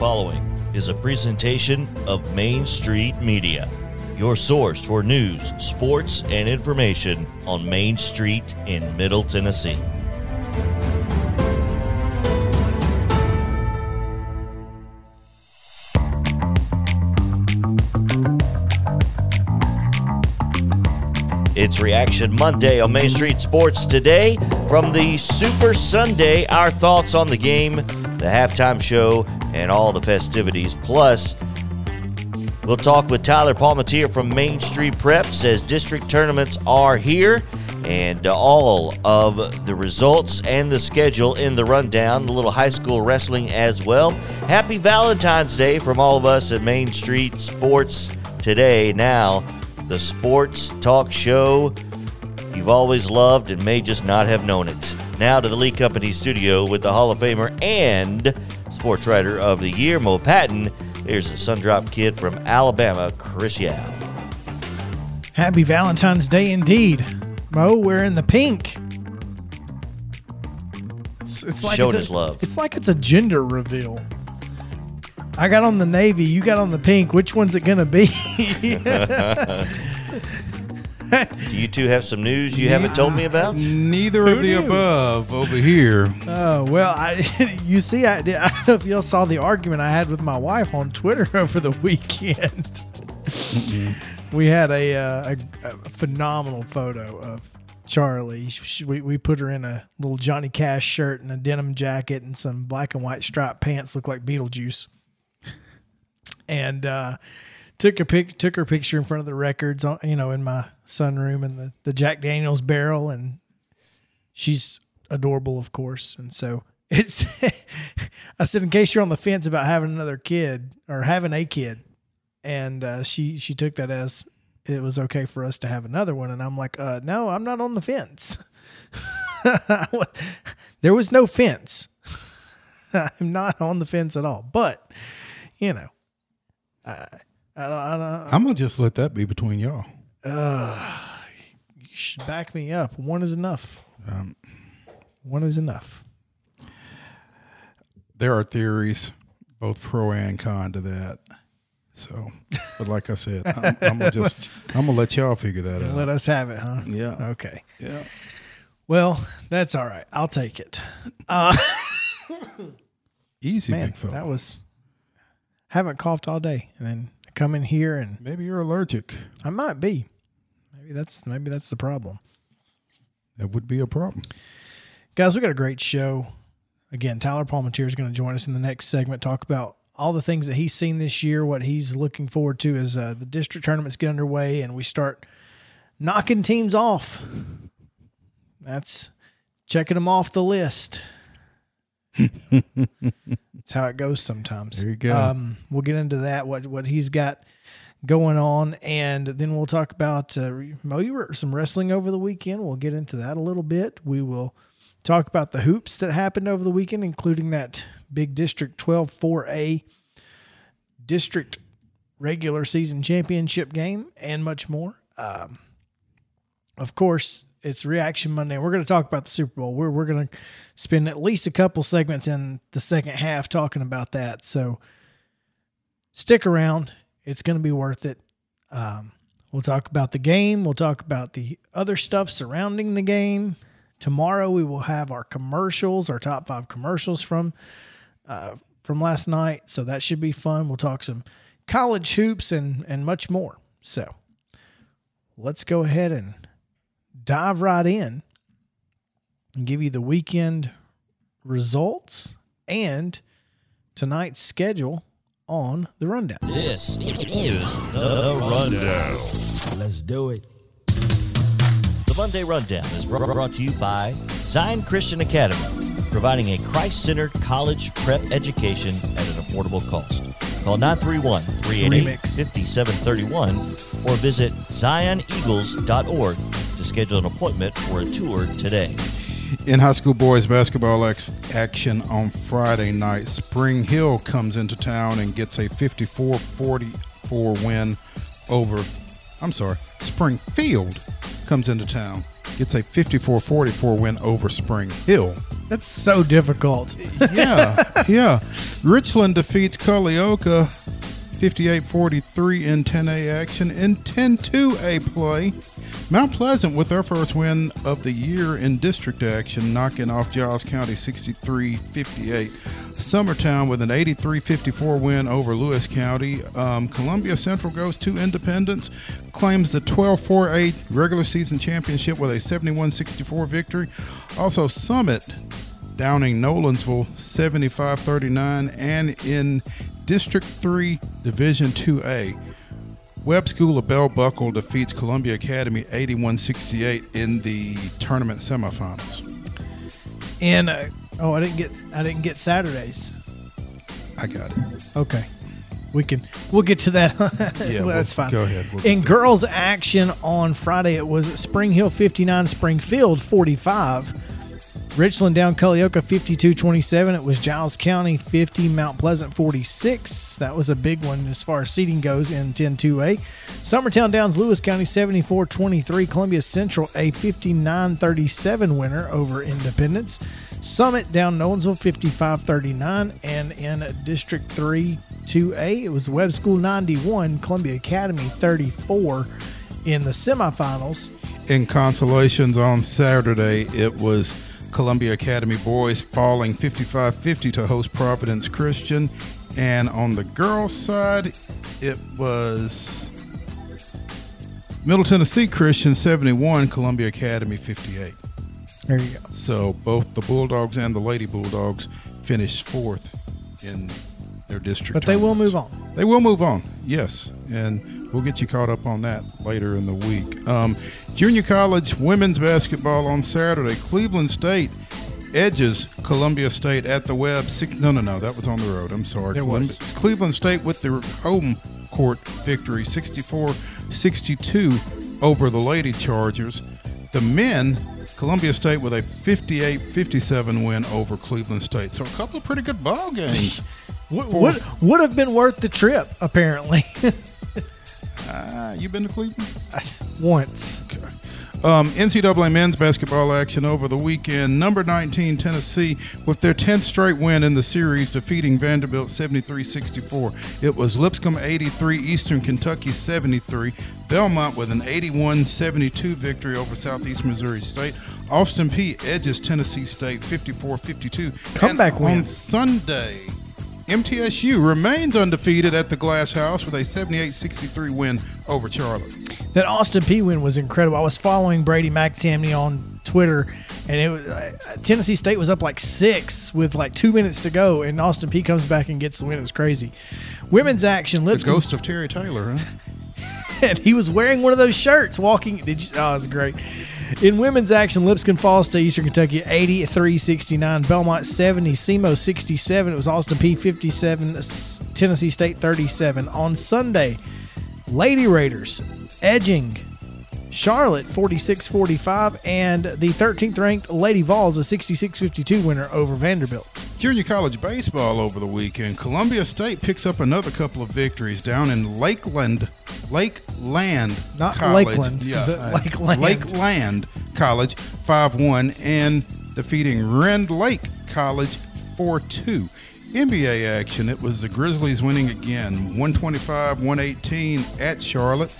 following is a presentation of Main Street Media, your source for news, sports, and information on Main Street in Middle Tennessee. It's Reaction Monday on Main Street Sports today. From the Super Sunday, our thoughts on the game, the halftime show, and all the festivities. Plus, we'll talk with Tyler Palmatier from Main Street Prep, says district tournaments are here, and all of the results and the schedule in the rundown, a little high school wrestling as well. Happy Valentine's Day from all of us at Main Street Sports today. Now, the sports talk show you've always loved and may just not have known it. Now to the Lee Company studio with the Hall of Famer and Sports Writer of the Year, Mo Patton. Here's the Sundrop Kid from Alabama, Chris Yao. Happy Valentine's Day indeed. Mo, we're in the pink. It's, it's like Showing it's his a, love. It's like it's a gender reveal. I got on the navy, you got on the pink. Which one's it gonna be? Do you two have some news you haven't told me about? Neither of the knew? above over here. oh well, I you see, I. I don't know if y'all saw the argument I had with my wife on Twitter over the weekend. we had a, uh, a, a phenomenal photo of Charlie. She, we, we put her in a little Johnny Cash shirt and a denim jacket and some black and white striped pants, look like Beetlejuice. And uh, took a pic, took her picture in front of the records, on, you know, in my sunroom and the, the Jack Daniels barrel, and she's adorable, of course. And so it's, I said, in case you're on the fence about having another kid or having a kid, and uh, she she took that as it was okay for us to have another one, and I'm like, uh, no, I'm not on the fence. there was no fence. I'm not on the fence at all. But you know, I I don't, I I'm gonna just let that be between y'all. You should back me up. One is enough. Um, One is enough. there are theories, both pro and con to that. So, but like I said, I'm, I'm gonna just I'm gonna let y'all figure that out. Let us have it, huh? Yeah, Okay. yeah. Well, that's all right. I'll take it. Uh, Easy, man, big fella. that was haven't coughed all day, and then come in here and Maybe you're allergic. I might be. Maybe that's maybe that's the problem. That would be a problem. Guys, we got a great show. Again, Tyler Palmatier is going to join us in the next segment, talk about all the things that he's seen this year, what he's looking forward to as uh, the district tournaments get underway and we start knocking teams off. That's checking them off the list. That's how it goes sometimes. There you go. Um, we'll get into that, what, what he's got going on, and then we'll talk about uh, Mo, you were some wrestling over the weekend. We'll get into that a little bit. We will talk about the hoops that happened over the weekend, including that big District 12 4A district regular season championship game, and much more. Um, of course, it's Reaction Monday. We're going to talk about the Super Bowl. We're, we're going to spend at least a couple segments in the second half talking about that. So stick around. It's going to be worth it. Um, we'll talk about the game. We'll talk about the other stuff surrounding the game. Tomorrow we will have our commercials, our top five commercials from uh, from last night. So that should be fun. We'll talk some college hoops and and much more. So let's go ahead and dive right in and give you the weekend results and tonight's schedule on the rundown. This is the Rundown. Let's do it. The Monday Rundown is br- brought to you by Zion Christian Academy, providing a Christ centered college prep education at an affordable cost. Call 931 388 Remix. 5731 or visit zioneagles.org to schedule an appointment for a tour today. In high school boys basketball ex- action on Friday night, Spring Hill comes into town and gets a 54 44 win over, I'm sorry, Springfield comes into town, gets a 54 44 win over Spring Hill. That's so difficult. yeah, yeah. Richland defeats Culleoka 58-43 in 10A action. In 10-2A play, Mount Pleasant with their first win of the year in district action, knocking off Giles County 63-58. Summertown with an 83-54 win over Lewis County. Um, Columbia Central goes to Independence, claims the 12-4-8 regular season championship with a 71-64 victory. Also Summit downing Nolensville 75-39 and in District 3 Division 2A Webb School of Bell Buckle defeats Columbia Academy 81-68 in the tournament semifinals. And uh, oh, I didn't get I didn't get Saturdays. I got it. Okay. We can we'll get to that. Yeah, well, that's fine. go ahead. We'll In girls action on Friday, it was Spring Hill 59, Springfield 45. Richland down Culleoka 52-27. It was Giles County 50, Mount Pleasant 46. That was a big one as far as seating goes in 10-2A. Summertown downs Lewis County 74-23. Columbia Central a 59-37 winner over Independence. Summit down Nolensville 55-39. And in District 3 2A, it was Webb School 91, Columbia Academy 34 in the semifinals. In consolations on Saturday, it was Columbia Academy boys falling 55-50 to host Providence Christian. And on the girls' side, it was Middle Tennessee Christian 71, Columbia Academy 58. There you go. So both the Bulldogs and the Lady Bulldogs finished fourth in their district. But they will move on. They will move on, yes, and we'll get you caught up on that later in the week. Um, junior college women's basketball on Saturday. Cleveland State edges Columbia State at the Web. Six, no, no, no, that was on the road. I'm sorry. It was. Cleveland State with their home court victory, 64-62 over the Lady Chargers. The men, Columbia State with a 58-57 win over Cleveland State. So a couple of pretty good ball games. Would, would, would have been worth the trip, apparently. Ah, you been to Cleveland? Once. Um, NCAA men's basketball action over the weekend. Number 19 Tennessee with their 10th straight win in the series, defeating Vanderbilt 73-64. It was Lipscomb 83, Eastern Kentucky 73, Belmont with an 81-72 victory over Southeast Missouri State. Austin Peay edges Tennessee State 54-52. Comeback And win. on Sunday. MTSU remains undefeated at the Glass House with a 78-63 win over Charlotte. That Austin Peay win was incredible. I was following Brady McTamney on Twitter, and it was uh, Tennessee State was up like six with like two minutes to go, and Austin Peay comes back and gets the win. It was crazy. Women's action, The ghost of Terry Taylor, huh? and he was wearing one of those shirts walking. Did you? Oh, it's great. In women's action, Lipscomb falls to Eastern Kentucky 83 69, Belmont 70, SEMO 67. It was Austin Peay 57, Tennessee State 37. On Sunday, Lady Raiders edging Charlotte 46 45, and the 13th ranked Lady Vols a 66 52 winner over Vanderbilt. Junior college baseball over the weekend. Columbia State picks up another couple of victories down in Lakeland, Lakeland Not College. Lakeland, yeah, uh, Lakeland. Lakeland College, five one, and defeating Rend Lake College four two. NBA action. It was the Grizzlies winning again, 125-118 at Charlotte.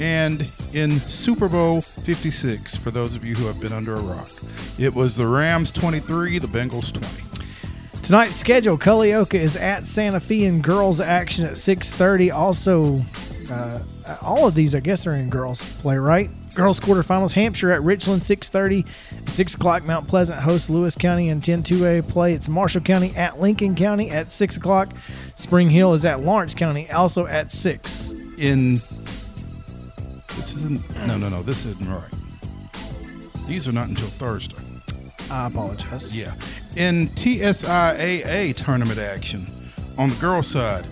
And in Super Bowl 56, for those of you who have been under a rock, it was the Rams 23, the Bengals 20. Tonight's schedule: Culleoka is at Santa Fe in girls action at 6:30. Also, uh, all of these, I guess, are in girls play, right? Girls quarterfinals: Hampshire at Richland 6:30. At six o'clock, Mount Pleasant hosts Lewis County in 10-2A play. It's Marshall County at Lincoln County at six o'clock. Spring Hill is at Lawrence County, also at six. in this isn't no no no this isn't right. These are not until thursday. I apologize. yeah. In tsiaa tournament action on the girls side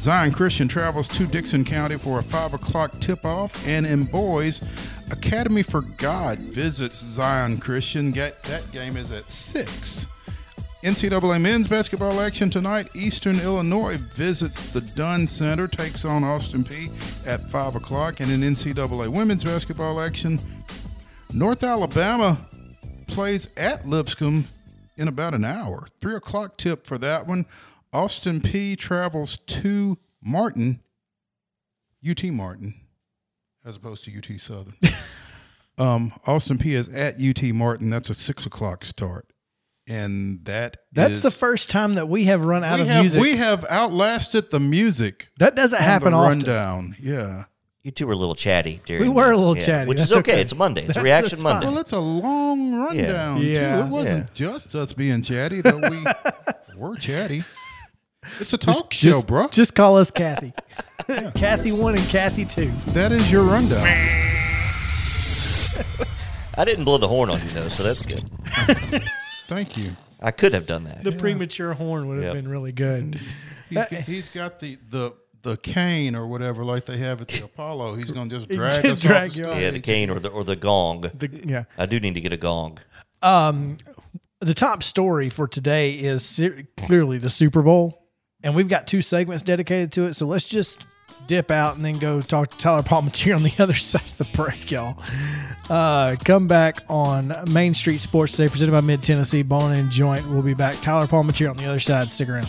zion christian travels to dixon county for a 5 o'clock tip-off and in boys academy for god visits zion christian. That game is at 6 NCAA men's basketball action tonight. Eastern Illinois visits the Dunn Center, takes on Austin Peay at 5 o'clock. And in NCAA women's basketball action, North Alabama plays at Lipscomb in about an hour. Three o'clock tip for that one. Austin Peay travels to Martin, UT Martin, as opposed to UT Southern. um, Austin Peay is at UT Martin. That's a six o'clock start. And that That's is- the first time that we have run out of have, music. We have outlasted the music. that doesn't on happen the often. rundown. Yeah. You two were a little chatty. During We were a that. little Yeah, chatty. which That's is okay. okay. It's a Monday. It's a That's- reaction that's. Monday. Well, it's a long rundown Yeah. too. It wasn't Yeah. just us being chatty, though we were chatty. It's a talk Just- show, just, bro. Just call us Kathy. Kathy one and Kathy two. that is your rundown. I didn't blow the horn on you though, so that's good. Thank you. I could have done that. The premature horn would have Yep. been really good. He's got, he's got the the the cane or whatever, like they have at the Apollo. He's gonna just drag us drag off you the off. yeah, the cane or the or the gong. The, yeah. I do need to get a gong. Um, the top story for today is ser- clearly the Super Bowl, and we've got two segments dedicated to it. So let's just dip out and then go talk to Tyler Palmentier on the other side of the break, y'all. Uh, come back on Main Street Sports today, presented by Mid Tennessee Bone and Joint. We'll be back. Tyler Palmentier on the other side. Stick around.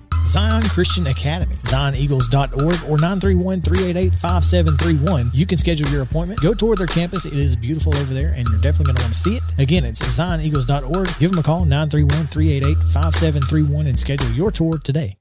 Zion Christian Academy, zioneagles.org or 931-388-5731. You can schedule your appointment. Go tour their campus. It is beautiful over there and you're definitely going to want to see it. Again, it's zioneagles.org. Give them a call, 931-388-5731 and schedule your tour today.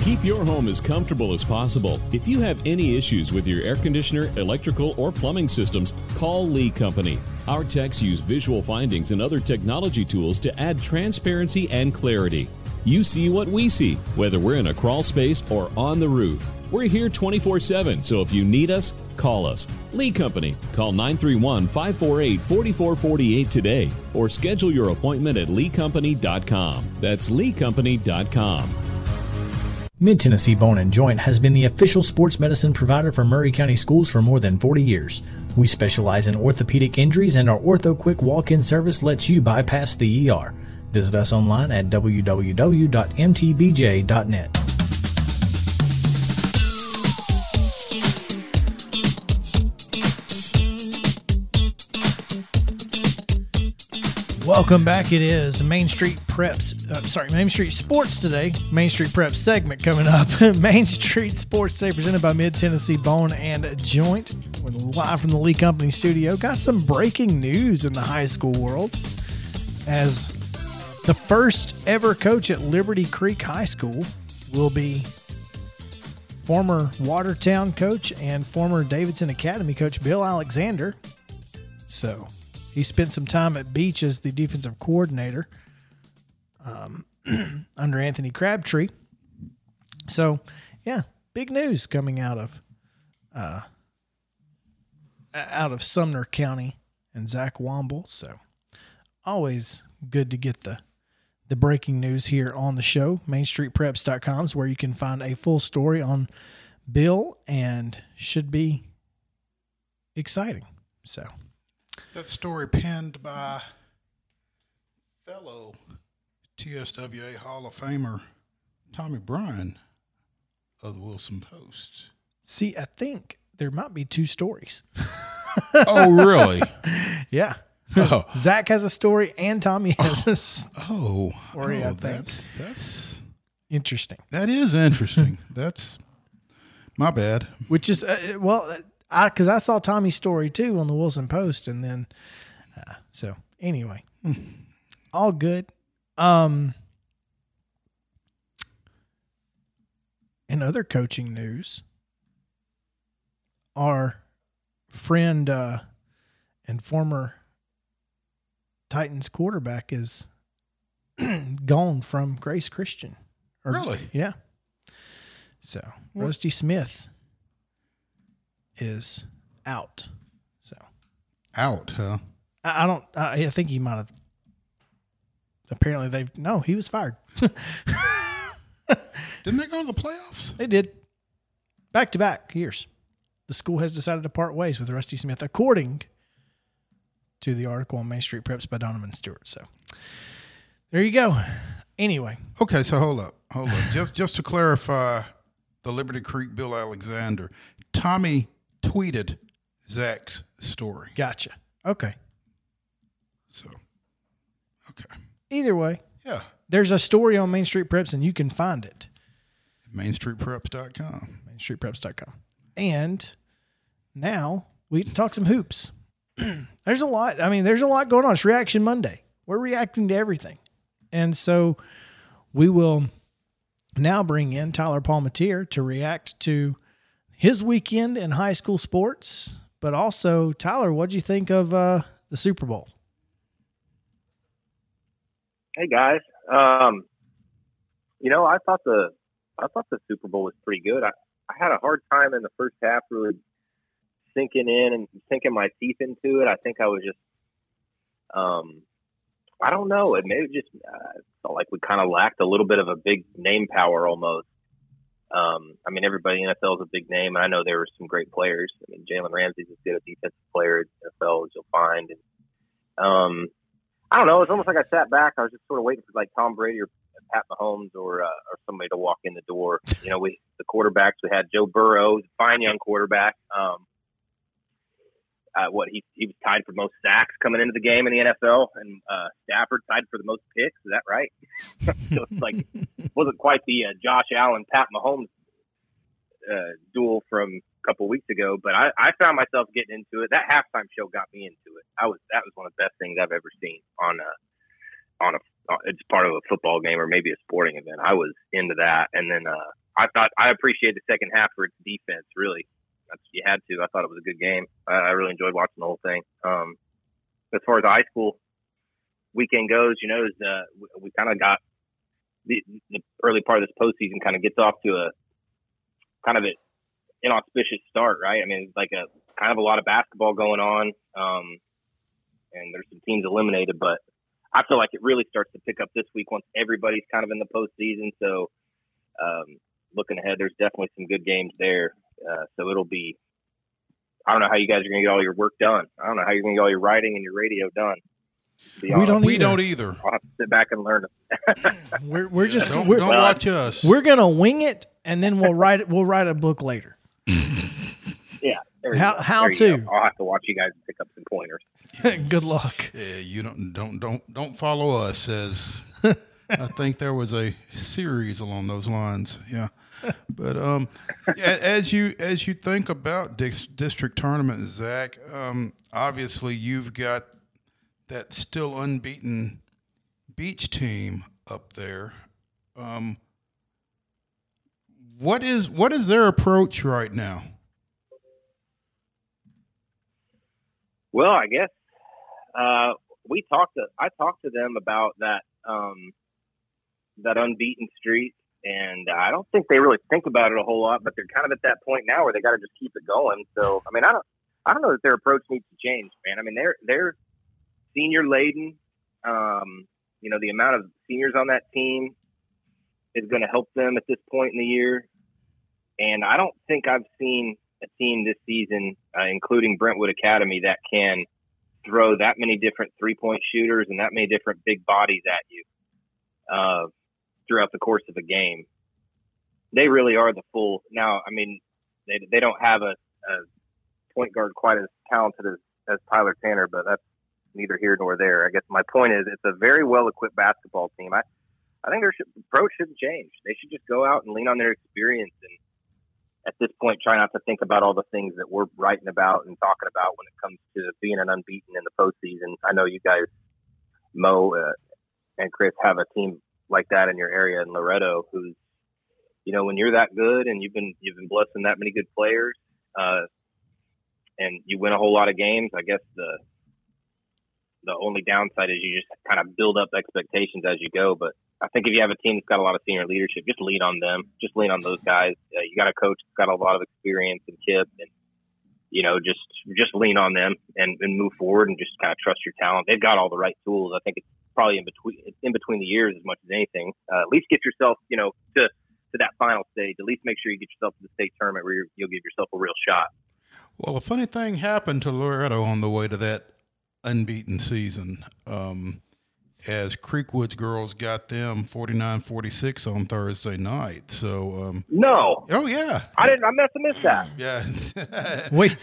Keep your home as comfortable as possible. If you have any issues with your air conditioner, electrical, or plumbing systems, call Lee Company. Our techs use visual findings and other technology tools to add transparency and clarity. You see what we see, whether we're in a crawl space or on the roof. We're here 24 7, so if you need us, call us. Lee Company. Call 931 548 4448 today or schedule your appointment at leecompany.com. That's leecompany.com. Mid Tennessee Bone and Joint has been the official sports medicine provider for Maury County Schools for more than 40 years. We specialize in orthopedic injuries, and our Ortho Quick walk in service lets you bypass the ER. Visit us online at www.mtbj.net. Welcome back. It is Main Street Preps. Uh, sorry, Main Street Sports today. Main Street Preps segment coming up. Main Street Sports today, presented by Mid Tennessee Bone and Joint. We're live from the Lee Company studio. Got some breaking news in the high school world as the first ever coach at Liberty Creek High School will be former Watertown coach and former Davidson Academy coach Bill Alexander. So he spent some time at Beech as the defensive coordinator um, under Anthony Crabtree. So, yeah, big news coming out of uh, out of Sumner County and Zach Womble. So, always good to get the the breaking news here on the show. MainStreetPreps.com is where you can find a full story on Bill and should be exciting. So. That story penned by fellow TSWA Hall of Famer Tommy Bryan of the Wilson Post. See, I think there might be two stories. oh, really? yeah. Oh, Zach has a story and Tommy has a oh, Story, I oh, think. that's that's interesting. that is interesting. that's my bad. Which is uh, well, I because I saw Tommy's story too on the Wilson Post, and then uh, so anyway, all good. Um, in other coaching news, our friend uh, and former Titans quarterback is gone from Grace Christian. Or- Really? Yeah. So Rusty Smith is out. So Out, huh? I, I don't. I, I think he might have. Apparently, they've no. He was fired. Didn't they go to the playoffs? they did back to back years. The school has decided to part ways with Rusty Smith, according to the article on Main Street Preps by Donovan Stewart. So there you go. Anyway, Okay, so hold up, hold up. just just to clarify, the Liberty Creek Bill Alexander, Tommy tweeted Zach's story. gotcha. Okay. So, okay, Either way, yeah, there's a story on Main Street Preps, and you can find it. MainStreetPreps.com. mainstreetpreps.com. And now we to talk some hoops. there's a lot. I mean, there's a lot going on. It's Reaction Monday. We're reacting to everything. And so we will now bring in Tyler Palmatier to react to his weekend in high school sports. But also, Tyler, what do you think of uh, the Super Bowl? Hey guys, um, you know I thought the I thought the Super Bowl was pretty good. I, I had a hard time in the first half really sinking in and sinking my teeth into it. I think I was just, um, I don't know. It maybe just uh, felt like we kind of lacked a little bit of a big name power almost. Um, I mean, everybody in NFL is a big name, and I know there were some great players. I mean, Jalen Ramsey's as good a defensive player in NFL as you'll find, and um, I don't know. It's almost like I sat back. I was just sort of waiting for like Tom Brady or Pat Mahomes or uh, or somebody to walk in the door. You know, we the quarterbacks. We had Joe Burrow, fine young quarterback. Um, uh, what he he was tied for most sacks coming into the game in the NFL, and uh, Stafford tied for the most picks. Is that right? so it's like wasn't quite the uh, Josh Allen Pat Mahomes uh, duel from a couple weeks ago, but I, I found myself getting into it. That halftime show got me into it. I was that was one of the best things I've ever seen on a on a it's part of a football game or maybe a sporting event. I was into that, and then uh, I thought I appreciated the second half for its defense. Really, you had to. I thought it was a good game. I, I really enjoyed watching the whole thing. Um, as far as high school weekend goes, you know, is, uh, we, we kind of got the, the early part of this postseason kind of gets off to a kind of an inauspicious start, right? I mean, it's like a kind of a lot of basketball going on, um, and there's some teams eliminated, but I feel like it really starts to pick up this week once everybody's kind of in the postseason. So, um, looking ahead, there's definitely some good games there. Uh, so it'll be. I don't know how you guys are going to get all your work done. I don't know how you're going to get all your writing and your radio done. We honest. don't We either. don't either. I'll have to sit back and learn. We're, we're just Don't, we're, don't Well, watch us. we're gonna wing it, and then we'll write it. We'll write a book later. Yeah. How- how to? go. I'll have to watch you guys pick up some pointers. Good luck. Yeah, you don't don't don't don't follow us as I think there was a series along those lines. Yeah. But um, as you as you think about dis- district tournament, Zach, um, obviously you've got that still unbeaten Beech team up there. Um, what is what is their approach right now? Well, I guess uh, we talked to I talked to them about that um, that unbeaten streak, and I don't think they really think about it a whole lot. But they're kind of at that point now where they got to just keep it going. So, I mean, I don't I don't know that their approach needs to change, man. I mean, they're they're senior laden. Um, you know, the amount of seniors on that team is going to help them at this point in the year. And I don't think I've seen a team this season, uh, including Brentwood Academy, that can throw that many different three point shooters and that many different big bodies at you uh, throughout the course of a game. They really are the full. Now, I mean, they they don't have a, a point guard quite as talented as, as Tyler Tanner, but that's neither here nor there. I guess my point is it's a very well equipped basketball team. I I think their approach shouldn't change. They should just go out and lean on their experience and at this point try not to think about all the things that we're writing about and talking about when it comes to being an unbeaten in the postseason. I know you guys, Mo uh, and Chris, have a team like that in your area in Loretto, who's, you know, when you're that good and you've been you've been blessing that many good players, uh, and you win a whole lot of games. I guess the the only downside is you just kind of build up expectations as you go. But I think if you have a team that's got a lot of senior leadership, just lean on them. Just lean on those guys. Uh, you got a coach that's got a lot of experience and Kip, and you know, just just lean on them and, and move forward and just kind of trust your talent. They've got all the right tools. I think it's probably in between in between the years as much as anything. Uh, at least get yourself, you know, to to that final stage. At least make sure you get yourself to the state tournament where you'll give yourself a real shot. Well, a funny thing happened to Loretto on the way to that unbeaten season. Um, as Creekwood's girls got them 49-46 on Thursday night. So um, no, oh yeah, I didn't. I must have missed that. Yeah, we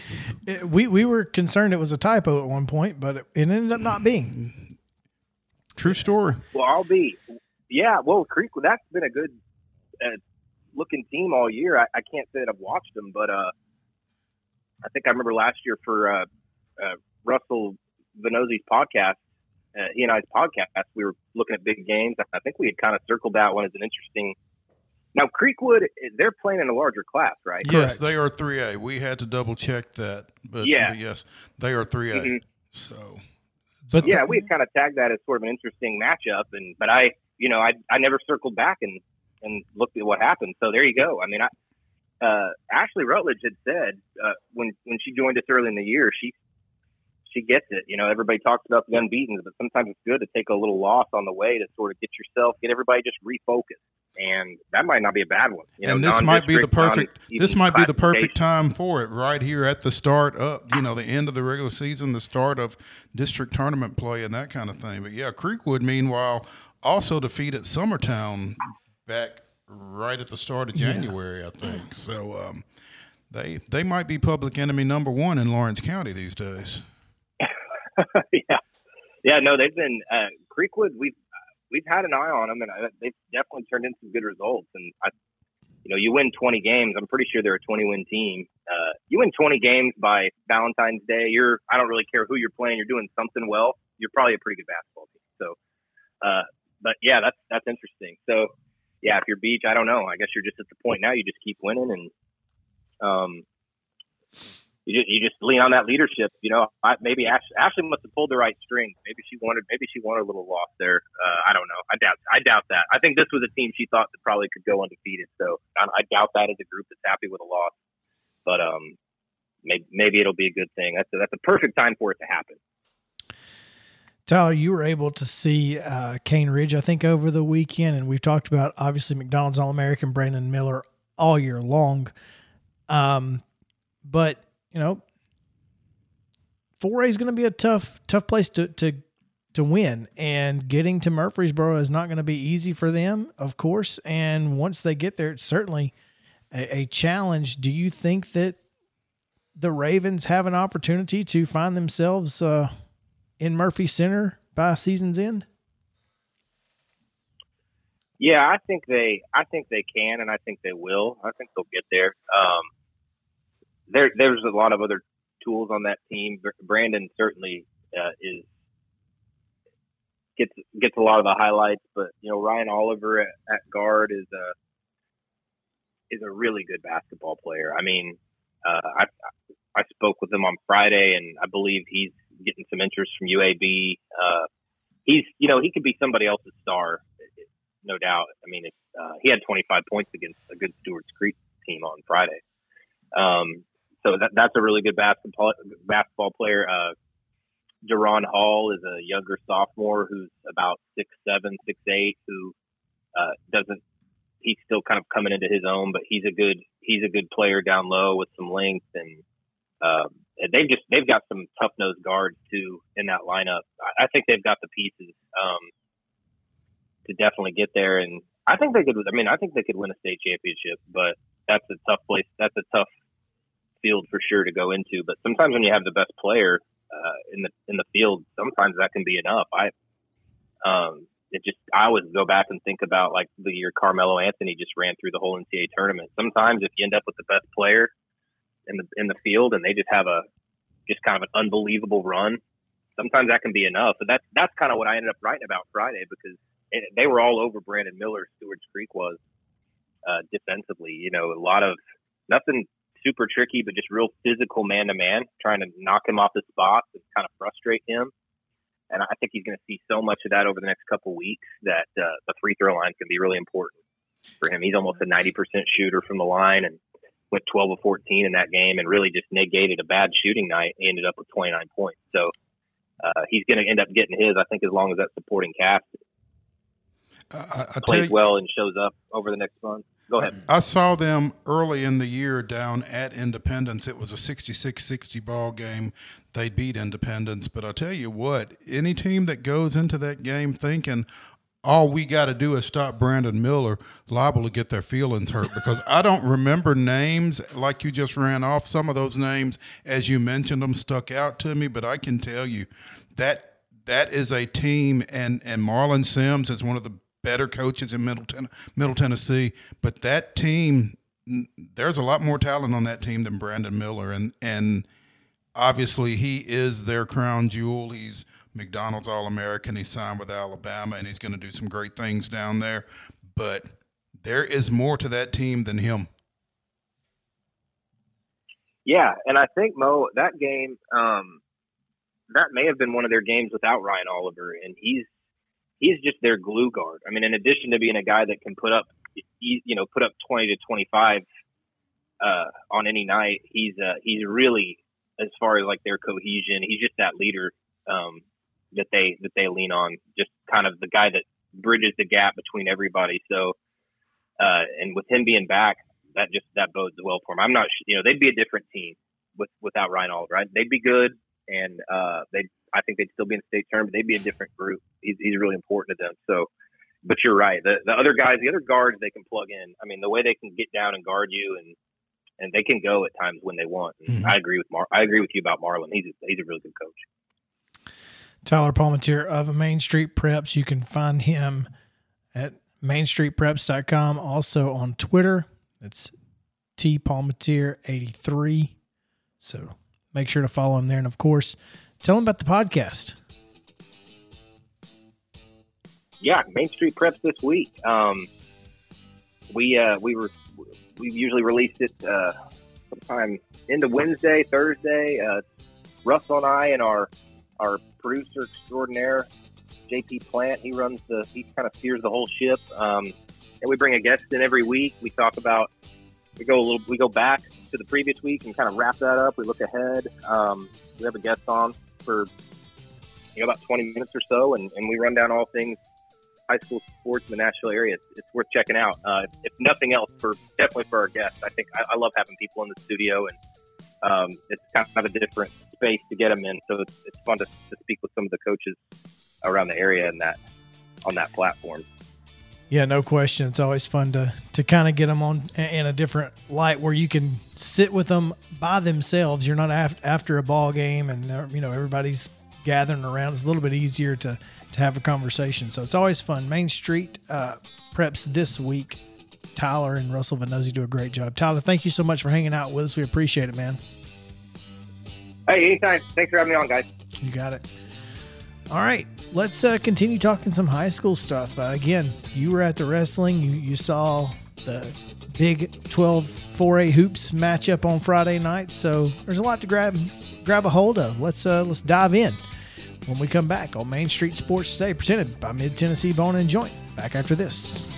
we we were concerned it was a typo at one point, but it, it ended up not being. True story. Well, I'll be. Yeah, well, Creekwood. That's been a good uh, looking team all year. I, I, can't say that I've watched them, but uh, I think I remember last year for uh, uh Russell Venozzi's podcast uh, he and I's podcast, we were looking at big games. I think we had kind of circled that one as an interesting. Now, Creekwood, they're playing in a larger class, right? Yes, Correct. they are 3A. We had to double check that, but, yeah. But yes, they are 3A. Mm-hmm. So, but yeah, the, we had kind of tagged that as sort of an interesting matchup, and but I, you know, I I never circled back and and looked at what happened. So there you go. I mean, I, uh, Ashley Rutledge had said uh, when when she joined us early in the year, she she gets it. You know, everybody talks about the unbeaten, but sometimes it's good to take a little loss on the way to sort of get yourself, get everybody just refocused. And that might not be a bad one. You and know, this might be the perfect. This might be the perfect time for it, right here at the start of you know the end of the regular season, the start of district tournament play, and that kind of thing. But yeah, Creekwood, meanwhile, also defeated Summertown back right at the start of January, yeah. I think. So um, they they might be public enemy number one in Lawrence County these days. yeah, yeah. No, they've been uh, Creekwood. We've we've had an eye on them, and I, they've definitely turned in some good results. And I, you know, you win 20 games. I'm pretty sure they're a 20 win team. Uh, you win 20 games by Valentine's Day. You're I don't really care who you're playing. You're doing something well. You're probably a pretty good basketball team. So, uh, but yeah, that's that's interesting. So, yeah, if you're Beech, I don't know. I guess you're just at the point now. You just keep winning and. Um, you just, you just lean on that leadership. You know, I, maybe Ashley, Ashley must have pulled the right strings. Maybe she wanted, maybe she wanted a little loss there. Uh, I don't know. I doubt, I doubt that. I think this was a team she thought that probably could go undefeated. So I, I doubt that as a group that's happy with a loss. But um, maybe, maybe it'll be a good thing. That's a, that's a perfect time for it to happen. Tyler, you were able to see uh, Cane Ridge, I think, over the weekend, and we've talked about obviously McDonald's All American Brandon Miller all year long. Um, but you know, 4A is going to be a tough, tough place to, to, to win. And getting to Murfreesboro is not going to be easy for them, of course. And once they get there, it's certainly a, a challenge. Do you think that the Ravens have an opportunity to find themselves uh, in Murphy Center by season's end? Yeah, I think they, I think they can, and I think they will. I think they'll get there. Um, there there's a lot of other tools on that team. Brandon certainly uh, is gets gets a lot of the highlights, but you know Ryan Oliver at, at guard is a is a really good basketball player. I mean, uh, I I spoke with him on Friday, and I believe he's getting some interest from UAB. Uh, he's you know he could be somebody else's star, no doubt. I mean, uh, he had 25 points against a good Stewart's Creek team on Friday. Um, so that, that's a really good basketball basketball player. Uh, Deron Hall is a younger sophomore who's about six seven, six eight, who uh, doesn't. He's still kind of coming into his own, but he's a good he's a good player down low with some length and uh, they've just they've got some tough nosed guards too in that lineup. I think they've got the pieces um, to definitely get there, and I think they could. I mean, I think they could win a state championship, but that's a tough place. That's a tough field for sure to go into. But sometimes when you have the best player uh, in the in the field, sometimes that can be enough. I um, it just I always go back and think about like the year Carmelo Anthony just ran through the whole NCAA tournament. Sometimes if you end up with the best player in the in the field and they just have a just kind of an unbelievable run, sometimes that can be enough. But that's that's kind of what I ended up writing about Friday because it, they were all over Brandon Miller. Stewart's Creek was uh, defensively. You know, a lot of nothing super tricky, but just real physical man to man, trying to knock him off the spot and kind of frustrate him. And I think he's going to see so much of that over the next couple weeks that uh, the free throw line can be really important for him. He's almost a 90% shooter from the line and went 12 of 14 in that game and really just negated a bad shooting night. He ended up with 29 points. So uh, he's going to end up getting his, I think, as long as that supporting cast I, I plays you, well and shows up over the next month. Go ahead. I saw them early in the year down at Independence. It was a 66-60 ball game. They beat Independence, but I tell you what, any team that goes into that game thinking all we got to do is stop Brandon Miller, liable to get their feelings hurt because I don't remember names like you just ran off. Some of those names, as you mentioned them, stuck out to me, but I can tell you that that is a team, and and Marlon Sims is one of the better coaches in Middle, Ten- Middle Tennessee. But that team, there's a lot more talent on that team than Brandon Miller, and and obviously he is their crown jewel. He's McDonald's All American. He signed with Alabama, and he's going to do some great things down there. But there is more to that team than him. Yeah, and I think Mo that game, um, that may have been one of their games without Ryan Oliver, and he's he's just their glue guard. I mean, in addition to being a guy that can put up, you know, put up twenty to twenty five uh, on any night, he's uh, he's really as far as like their cohesion, he's just that leader um, that they that they lean on. Just kind of the guy that bridges the gap between everybody. So, uh, and with him being back, that just that bodes well for him. I'm not, you know, they'd be a different team with without Oliver. Right? They'd be good, and uh, they I think they'd still be in the state tournament. But they'd be a different group. He's, he's really important to them. So, but you're right. The the other guys, the other guards, they can plug in. I mean, the way they can get down and guard you, and and they can go at times when they want. Mm-hmm. I agree with Mar. I agree with you about Marlon. He's a, he's a really good coach. Tyler Palmatier of Main Street Preps. You can find him at mainstreetpreps.com. Also on Twitter, it's T Palmatier 83. So make sure to follow him there. And of course, tell them about the podcast. Yeah, Main Street Preps this week. Um, we uh, we were we usually release it uh, sometime into Wednesday, Thursday. Uh, Russell and I and our our producer extraordinaire, JP Plant, he runs the he kind of steers the whole ship. Um, and we bring a guest in every week. We talk about we go a little we go back to the previous week and kind of wrap that up. We look ahead. Um, we have a guest on for you know, about 20 minutes or so, and, and we run down all things high school sports in the Nashville area. It's, it's worth checking out. Uh, if nothing else, for definitely for our guests, I think I, I love having people in the studio, and um, it's kind of a different space to get them in. So it's, it's fun to, to speak with some of the coaches around the area and that on that platform. Yeah, no question. It's always fun to to kind of get them on in a different light where you can sit with them by themselves. You're not after a ball game, and uh, you know everybody's gathering around. It's a little bit easier to to have a conversation. So it's always fun. Main Street uh, preps this week. Tyler and Russell Venozzi do a great job. Tyler, thank you so much for hanging out with us. We appreciate it, man. Hey, anytime. Thanks for having me on, guys. You got it. All right, let's uh, continue talking some high school stuff. Uh, again, you were at the wrestling. You, you saw the big 12 4A hoops matchup on Friday night. So there's a lot to grab grab a hold of. Let's uh, let's dive in when we come back on Main Street Sports Today, presented by Mid Tennessee Bone and Joint. Back after this.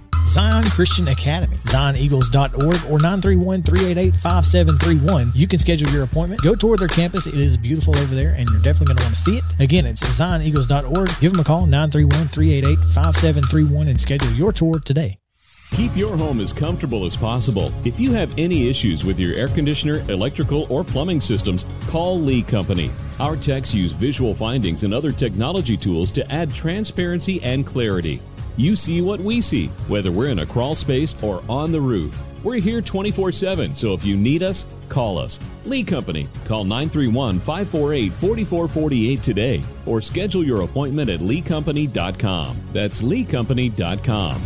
Zion Christian Academy, ZionEagles.org, or 931 388 5731. You can schedule your appointment. Go tour their campus. It is beautiful over there, and you're definitely going to want to see it. Again, it's ZionEagles.org. Give them a call, 931 388 5731, and schedule your tour today. Keep your home as comfortable as possible. If you have any issues with your air conditioner, electrical, or plumbing systems, call Lee Company. Our techs use visual findings and other technology tools to add transparency and clarity. You see what we see, whether we're in a crawl space or on the roof. We're here 24 7, so if you need us, call us. Lee Company. Call 931 548 4448 today or schedule your appointment at leecompany.com. That's leecompany.com.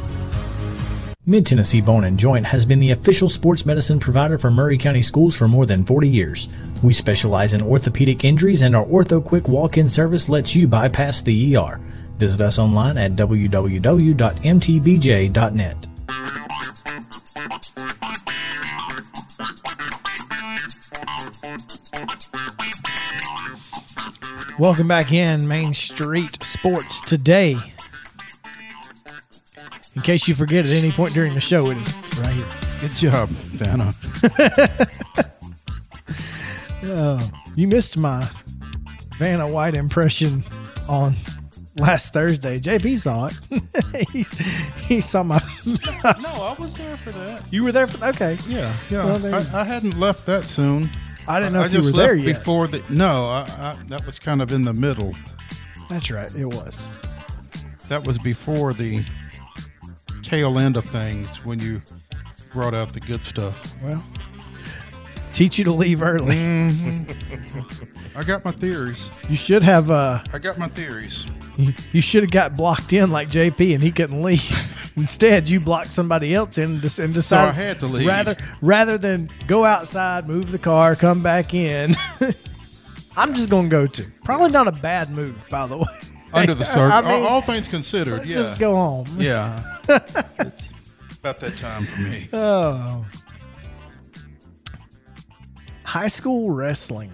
Mid Tennessee Bone and Joint has been the official sports medicine provider for Maury County schools for more than 40 years. We specialize in orthopedic injuries, and our Ortho Quick walk in service lets you bypass the ER. Visit us online at www.mtbj.net. Welcome back in Main Street Sports today. In case you forget at any point during the show, it is right here. Good job, Vanna. Oh, you missed my Vanna White impression on last Thursday. JP saw it. he, he saw my. no, I was there for that. you were there for okay. Yeah, yeah. Well, I, I hadn't left that soon. I didn't know I if you just were there left yet. before the. No, I, I, that was kind of in the middle. That's right. It was. That was before the tail end of things when you brought out the good stuff. Well, teach you to leave early. I got my theories. You should have. uh I got my theories. You, you should have got blocked in like JP, and he couldn't leave. Instead, you blocked somebody else in and dec- and decided I had to leave. rather rather than go outside, move the car, come back in. I'm just gonna go to. Probably not a bad move, by the way. Under the I circle, mean, all, all things considered, yeah. Just go home. Yeah. it's about that time for me. Oh. High school wrestling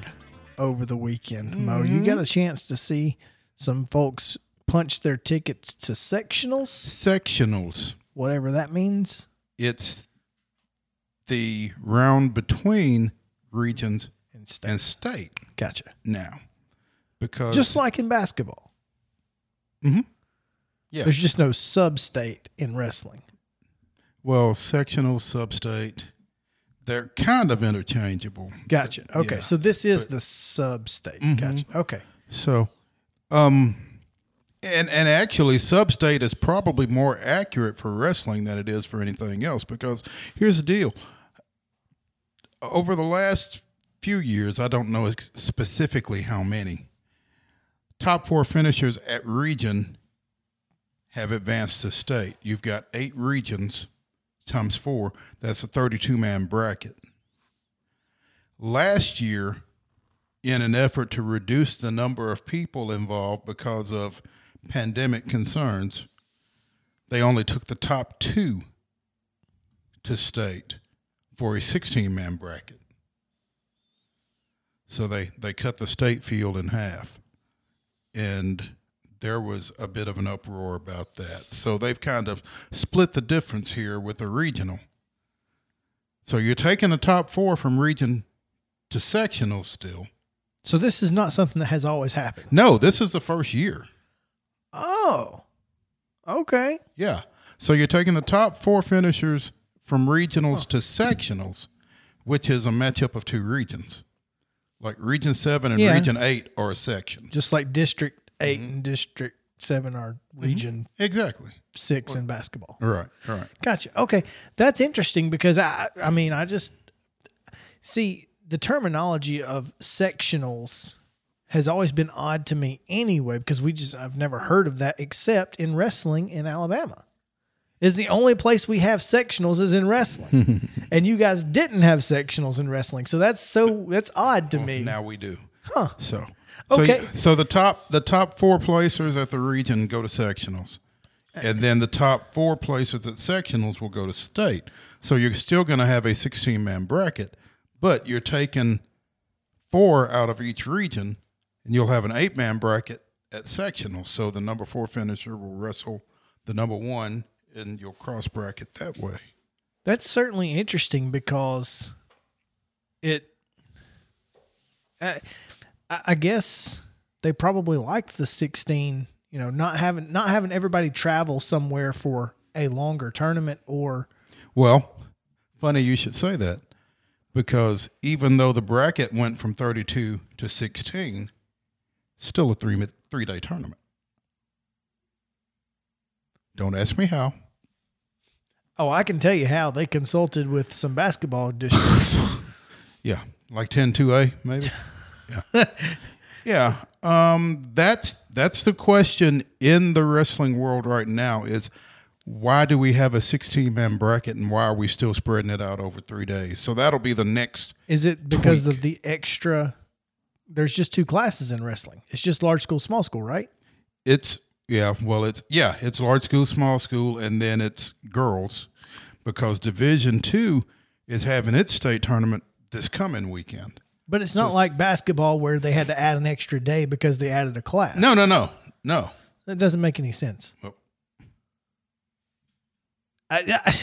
over the weekend. Mo, you mm-hmm. got a chance to see some folks punch their tickets to sectionals, Sectionals. whatever that means. It's the round between regions And stuff. and state Gotcha. now. Because Just like in basketball, yeah. there's just no sub state in wrestling. well, sectional, sub-state, they're kind of interchangeable. Gotcha. Okay. Yeah, so this is but- the sub state. Mhm. Gotcha. Okay. So, um, and and actually, substate is probably more accurate for wrestling than it is for anything else because here's the deal. Over the last few years, I don't know specifically how many top four finishers at region have advanced to state. You've got eight regions times four. That's a 32 man bracket. Last year, in an effort to reduce the number of people involved because of pandemic concerns, they only took the top two to state for a 16 man bracket. So they, they cut the state field in half. And there was a bit of an uproar about that. So they've kind of split the difference here with the regional. So you're taking the top four from region to sectional still. So this is not something that has always happened. No, this is the first year. Oh, okay. Yeah. So you're taking the top four finishers from regionals to sectionals, which is a matchup of two regions. Like Region 7 and Yeah. Region 8 are a section. Just like District 8 mm-hmm. and District 7 are mm-hmm. Region Exactly. 6 in basketball. Right. Right. Gotcha. Okay. That's interesting because I I mean, I just see the terminology of sectionals has always been odd to me anyway because we just I've never heard of that except in wrestling in Alabama. Is the only place we have sectionals is in wrestling. and you guys didn't have sectionals in wrestling. So that's so that's odd to me. Now we do. Huh. So, so, Okay. you- so the top the top four placers at the region go to sectionals, and then the top four placers at sectionals will go to state. So you're still going to have a 16 man bracket, but you're taking four out of each region, and you'll have an eight man bracket at sectional. So the number four finisher will wrestle the number one, and you'll cross bracket that way. That's certainly interesting because it. I, I I guess they probably liked the sixteen. You know, not having not having everybody travel somewhere for a longer tournament or Well, funny you should say that because even though the bracket went from 32 to 16, still a three three day tournament. Don't ask me how. oh, I can tell you how they consulted with some basketball districts. Yeah, like 10 2A maybe. Yeah. yeah. Um that's that's the question in the wrestling world right now is why do we have a 16 man bracket and why are we still spreading it out over 3 days? So that'll be the next Is it because Tweak. of the extra? There's just two classes in wrestling. It's just large school, small school, right? It's yeah, well, it's yeah, it's large school, small school, and then it's girls because Division Two is having its state tournament this coming weekend. But it's not like basketball where they had to add an extra day because they added a class. No, no, no, no. That doesn't make any sense. Well- I, I-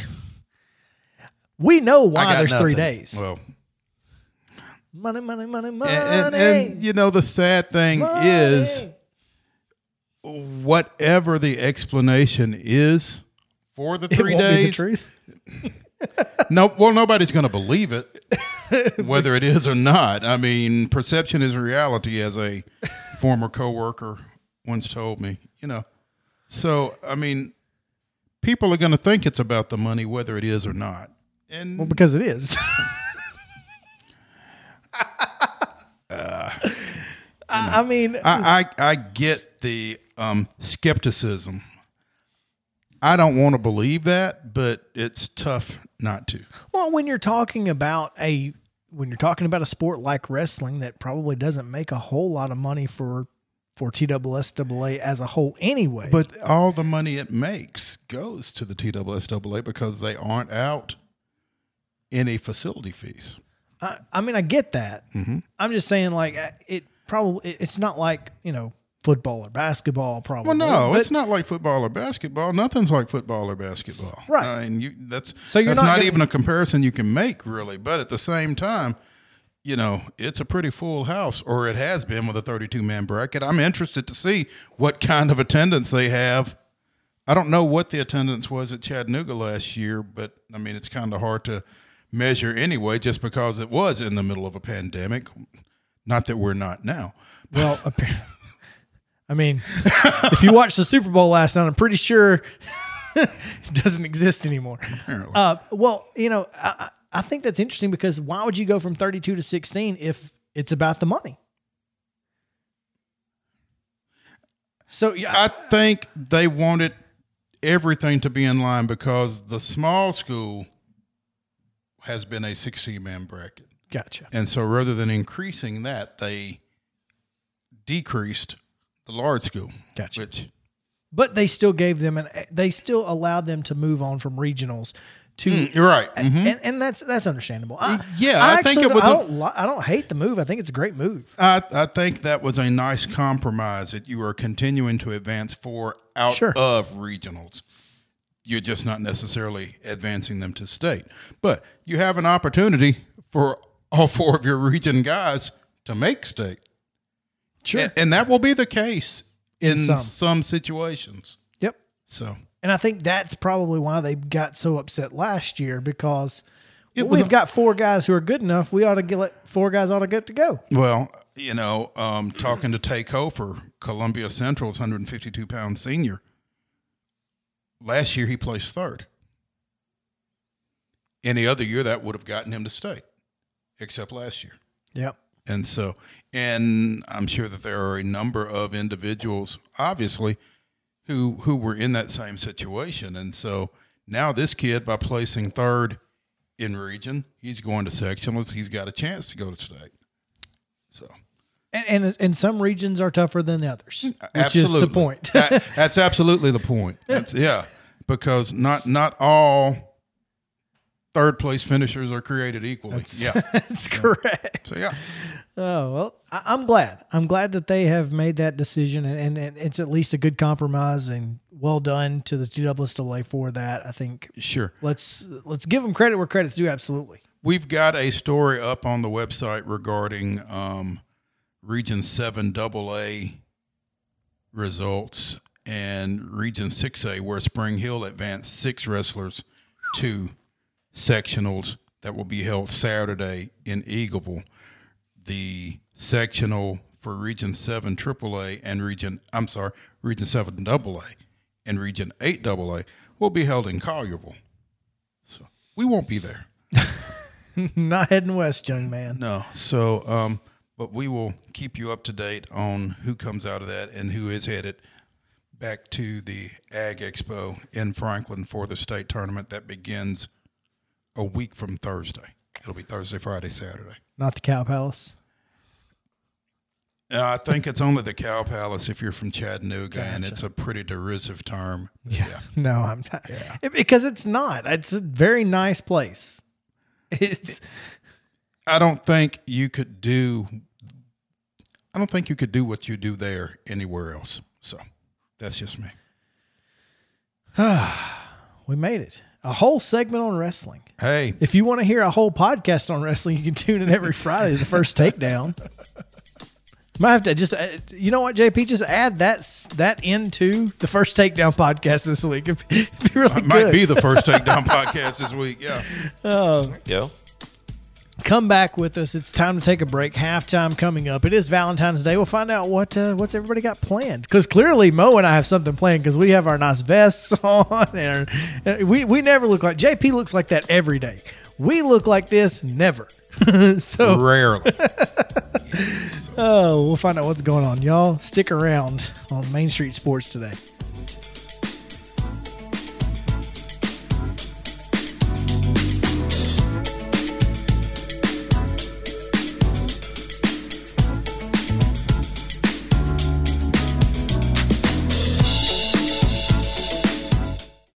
we know why there's three days. Well, money, money, money, money. and, and, and you know the sad thing is whatever the explanation is for the three the days. truth. No, well, nobody's going to believe it, whether it is or not. I mean, perception is reality, as a former coworker once told me. You know, so I mean, people are going to think it's about the money, whether it is or not. And Well, because it is. I, I mean, I, I, I get the um, skepticism. I don't want to believe that, but it's tough not to. well, when you're talking about a when you're talking about a sport like wrestling that probably doesn't make a whole lot of money for for TSSAA as a whole anyway. But all the money it makes goes to the TSSAA because they aren't out any facility fees. I, I mean, I get that. Mm-hmm. I'm just saying, like, uh, it probably it's not like you know football or basketball. Probably. Well, no, but, it's not like football or basketball. Nothing's like football or basketball. Right. I mean, you, that's So you're that's not not, gonna- even a comparison you can make, really. But at the same time, you know, it's a pretty full house, or it has been with a 32 man bracket. I'm interested to see what kind of attendance they have. I don't know what the attendance was at Chattanooga last year, but I mean, it's kind of hard to measure anyway, just because it was in the middle of a pandemic. Not that we're not now. Well, I mean, if you watched the Super Bowl last night, I'm pretty sure it doesn't exist anymore. Apparently. Uh, well, you know, I, I think that's interesting because why would you go from 32 to 16 if it's about the money? So yeah, I think they wanted everything to be in line because the small school has been a 16 man bracket. gotcha. And so rather than increasing that, they decreased the large school. Gotcha. Which, But they still gave them an. They still allowed them to move on from regionals to. you're right. Mhm. And, and that's that's understandable. I, Yeah, I think it was I a- don't, li- I don't hate the move. I think it's a great move. I, I think that was a nice compromise that you are continuing to advance for out Sure. of regionals. You're just not necessarily advancing them to state. But you have an opportunity for all four of your region guys to make state. Sure. And, and that will be the case in, some. some. situations. Yep. So And I think that's probably why they got so upset last year because It well, was we've a- got four guys who are good enough. We ought to get let four guys ought to get to go. Well, you know, um, talking to Tay Hofer, Columbia Central's 152 pound senior. Last year he placed third. Any other year that would have gotten him to state, except last year. Yep. And so, and I'm sure that there are a number of individuals, obviously, who who were in that same situation. And so now this kid, by placing third in region, he's going to sectionals. He's got a chance to go to state. So And, and and some regions are tougher than others, which absolutely, is the point. That- that's absolutely the point. That's, yeah, because not not all third place finishers are created equally. yeah. That's correct. So yeah. Oh well, I, I'm glad. I'm glad that they have made that decision, and, and, and it's at least a good compromise. And well done to the TSSAA for that. I think Sure. let's let's give them credit where credit's due. Absolutely. We've got a story up on the website regarding um, Region 7 AA results and Region 6A, where Spring Hill advanced six wrestlers to sectionals that will be held Saturday in Eagleville. The sectional for Region 7 AAA and Region, I'm sorry, Region 7 AA and Region 8 AA will be held in Collierville. So we won't be there. Not heading west, young man. No. So, um, but we will keep you up to date on who comes out of that and who is headed back to the Ag Expo in Franklin for the state tournament that begins a week from Thursday. It'll be Thursday, Friday, Saturday. Not the Cow Palace. Uh, I think it's only the Cow Palace if you're from Chattanooga, and it's a pretty derisive term. Yeah. No, I'm not. It- because it's not. It's a very nice place. It's I don't think you could do. I don't think you could do what you do there anywhere else. So, that's just me. we made it. A whole segment on wrestling. Hey, If you want to hear a whole podcast on wrestling, you can tune in every Friday to the first takedown. Might have to just, uh, you know what, JP, just add that that into the first takedown podcast this week. It'd be, really It might be the first takedown podcast this week. Yeah. Go. Come back with us. It's time to take a break. Halftime coming up. It is Valentine's Day. We'll find out what uh, what's everybody got planned. Because clearly Mo and I have something planned because we have our nice vests on, and we we never look like JP looks like that every day. We look like this never. so Rarely. oh, we'll find out what's going on, y'all. Stick around on Main Street Sports today.